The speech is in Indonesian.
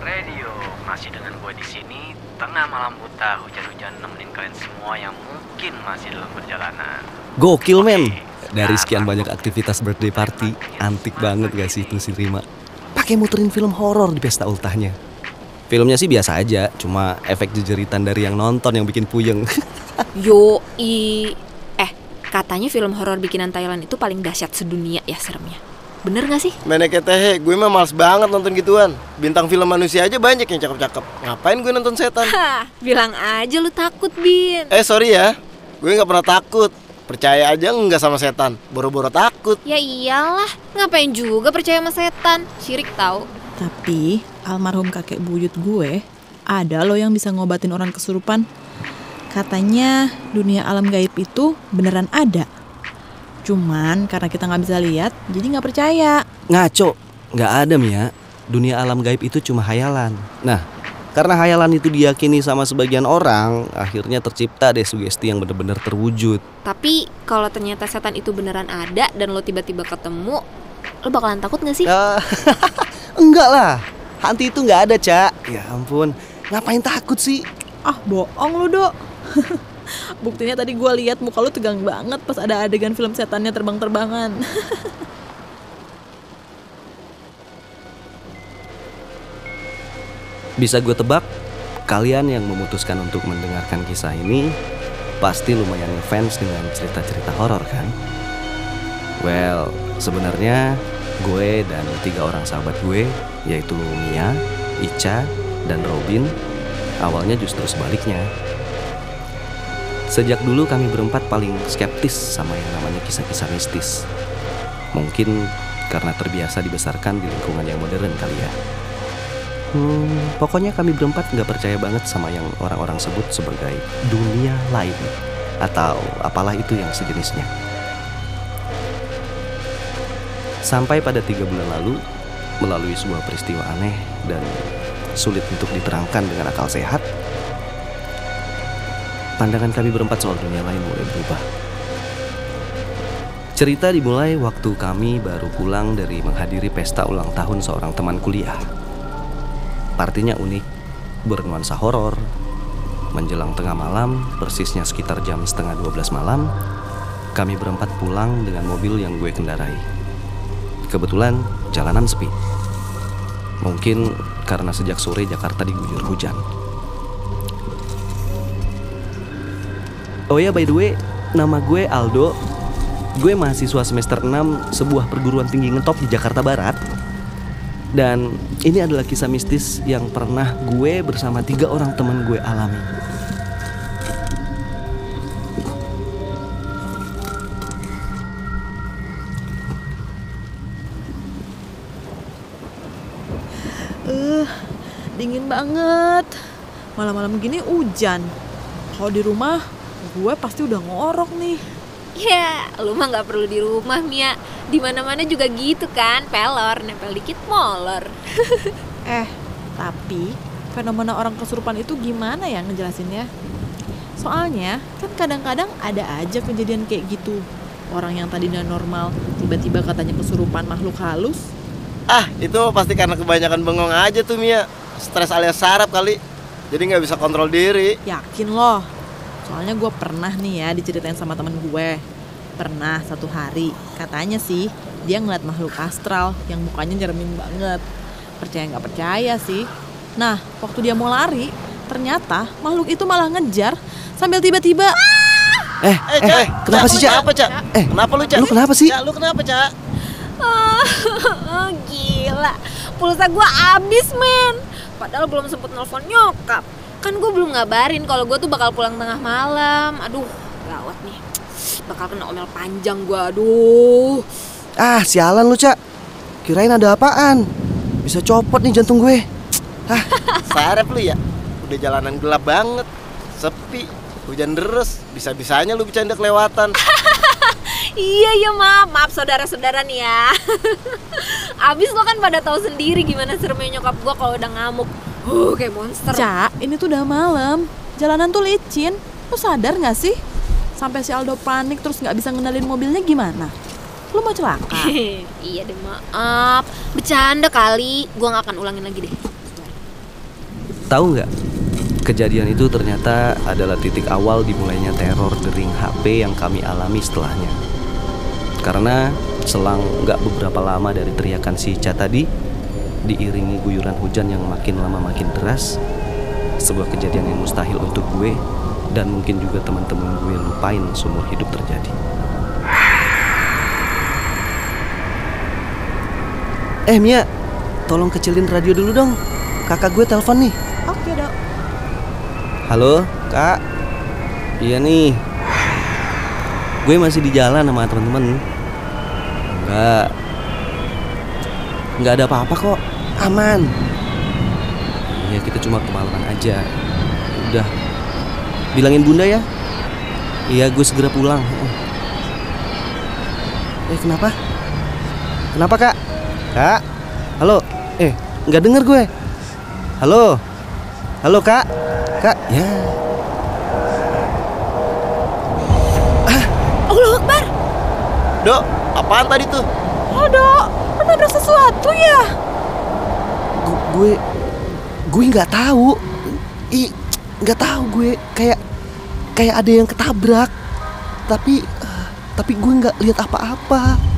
Radio masih dengan gue di sini tengah malam buta hujan-hujan nemenin kalian semua yang mungkin masih dalam perjalanan. Gokil men. Oke, Dari sekian banyak aktivitas birthday party, antik banget gak sih itu si Rima? Pakai muterin film horor di pesta ultahnya. Filmnya sih biasa aja, cuma efek jejeritan dari yang nonton yang bikin puyeng. Yo i eh katanya film horor bikinan Thailand itu paling dahsyat sedunia ya seremnya. Bener gak sih? Meneknya teh, gue mah males banget nonton gituan. Bintang film manusia aja banyak yang cakep-cakep. Ngapain gue nonton setan? Hah, bilang aja lu takut Bin. Eh sorry ya, gue nggak pernah takut. Percaya aja nggak sama setan. Boro-boro takut. Ya iyalah, ngapain juga percaya sama setan? Syirik tahu. Tapi almarhum kakek buyut gue ada loh yang bisa ngobatin orang kesurupan. Katanya dunia alam gaib itu beneran ada. Cuman karena kita nggak bisa lihat, jadi nggak percaya. Ngaco, nggak ada Mia. Dunia alam gaib itu cuma hayalan. Nah, karena hayalan itu diyakini sama sebagian orang, akhirnya tercipta deh sugesti yang benar-benar terwujud. Tapi kalau ternyata setan itu beneran ada dan lo tiba-tiba ketemu, lo bakalan takut gak sih? Ah, enggak lah, hantu itu nggak ada, Cak. Ya ampun, ngapain takut sih? Ah bohong lu dok. Buktinya tadi gue lihat muka lu tegang banget pas ada adegan film setannya terbang-terbangan. Bisa gue tebak, kalian yang memutuskan untuk mendengarkan kisah ini pasti lumayan fans dengan cerita-cerita horor kan? Well, sebenarnya gue dan tiga orang sahabat gue, yaitu Mia, Ica, dan Robin, awalnya justru sebaliknya. Sejak dulu kami berempat paling skeptis sama yang namanya kisah-kisah mistis. Mungkin karena terbiasa dibesarkan di lingkungan yang modern kali ya. Hmm, pokoknya kami berempat nggak percaya banget sama yang orang-orang sebut sebagai dunia lain atau apalah itu yang sejenisnya. Sampai pada tiga bulan lalu, melalui sebuah peristiwa aneh dan sulit untuk diterangkan dengan akal sehat, pandangan kami berempat soal dunia lain mulai berubah. Cerita dimulai waktu kami baru pulang dari menghadiri pesta ulang tahun seorang teman kuliah. Partinya unik, bernuansa horor. Menjelang tengah malam, persisnya sekitar jam setengah 12 malam, kami berempat pulang dengan mobil yang gue kendarai. Kebetulan jalanan sepi. Mungkin karena sejak sore Jakarta diguyur hujan. Oh ya by the way, nama gue Aldo. Gue mahasiswa semester 6 sebuah perguruan tinggi ngetop di Jakarta Barat. Dan ini adalah kisah mistis yang pernah gue bersama tiga orang teman gue alami. Eh, dingin banget. Malam-malam gini hujan. Kalau di rumah, gue pasti udah ngorok nih. Ya, lu mah nggak perlu di rumah Mia. Di mana-mana juga gitu kan, pelor, nempel dikit molor. Eh, tapi fenomena orang kesurupan itu gimana ya ngejelasinnya? Soalnya kan kadang-kadang ada aja kejadian kayak gitu. Orang yang tadinya normal tiba-tiba katanya kesurupan makhluk halus. Ah, itu pasti karena kebanyakan bengong aja tuh Mia. Stres alias sarap kali. Jadi nggak bisa kontrol diri. Yakin loh. Soalnya gue pernah nih ya diceritain sama temen gue. Pernah satu hari, katanya sih dia ngeliat makhluk astral yang mukanya nyeremin banget. Percaya nggak percaya sih. Nah, waktu dia mau lari, ternyata makhluk itu malah ngejar sambil tiba-tiba Eh, Eh, eh, Cak, kenapa Cak, sih, Cak? Kenapa, Cak? Eh, kenapa lu, Cak? lu kenapa sih? Cak, lu kenapa, Cak? Oh, gila, pulsa gua abis men. Padahal belum sempet nelfon nyokap. Kan gue belum ngabarin kalau gue tuh bakal pulang tengah malam. Aduh, gawat nih. Bakal kena omel panjang gua. Aduh. Ah, sialan lu, Cak. Kirain ada apaan. Bisa copot nih jantung gue. Ah, Sarap lu ya. Udah jalanan gelap banget. Sepi. Hujan deres. Bisa-bisanya lu bercanda kelewatan. Iya iya maaf maaf saudara-saudara nih ya. Abis lo kan pada tahu sendiri gimana seremnya nyokap gua kalau udah ngamuk. Huh, kayak monster. Cak, ini tuh udah malam. Jalanan tuh licin. Lu sadar gak sih? Sampai si Aldo panik terus nggak bisa ngendalin mobilnya gimana? Lu mau celaka? iya deh maaf. Bercanda kali. Gua nggak akan ulangin lagi deh. Tahu nggak? Kejadian itu ternyata adalah titik awal dimulainya teror dering HP yang kami alami setelahnya. Karena selang nggak beberapa lama dari teriakan si Ica tadi, diiringi guyuran hujan yang makin lama makin deras, sebuah kejadian yang mustahil untuk gue dan mungkin juga teman-teman gue lupain seumur hidup terjadi. Eh Mia, tolong kecilin radio dulu dong. Kakak gue telepon nih. Oke dok. Halo, Kak. Iya nih. Gue masih di jalan sama teman-teman. Enggak. Enggak ada apa-apa kok. Aman. Iya, kita cuma kemalaman aja. Udah. Bilangin Bunda ya. Iya, gue segera pulang. Eh, kenapa? Kenapa, Kak? Kak? Halo? Eh, nggak denger gue. Halo? Halo, Kak? Kak, ya. Allah Akbar. Dok, apaan tadi tuh? Oh dok, nabrak sesuatu ya? Gu- gue gue nggak tahu. I nggak tahu gue. Kayak kayak ada yang ketabrak. Tapi eh, tapi gue nggak lihat apa-apa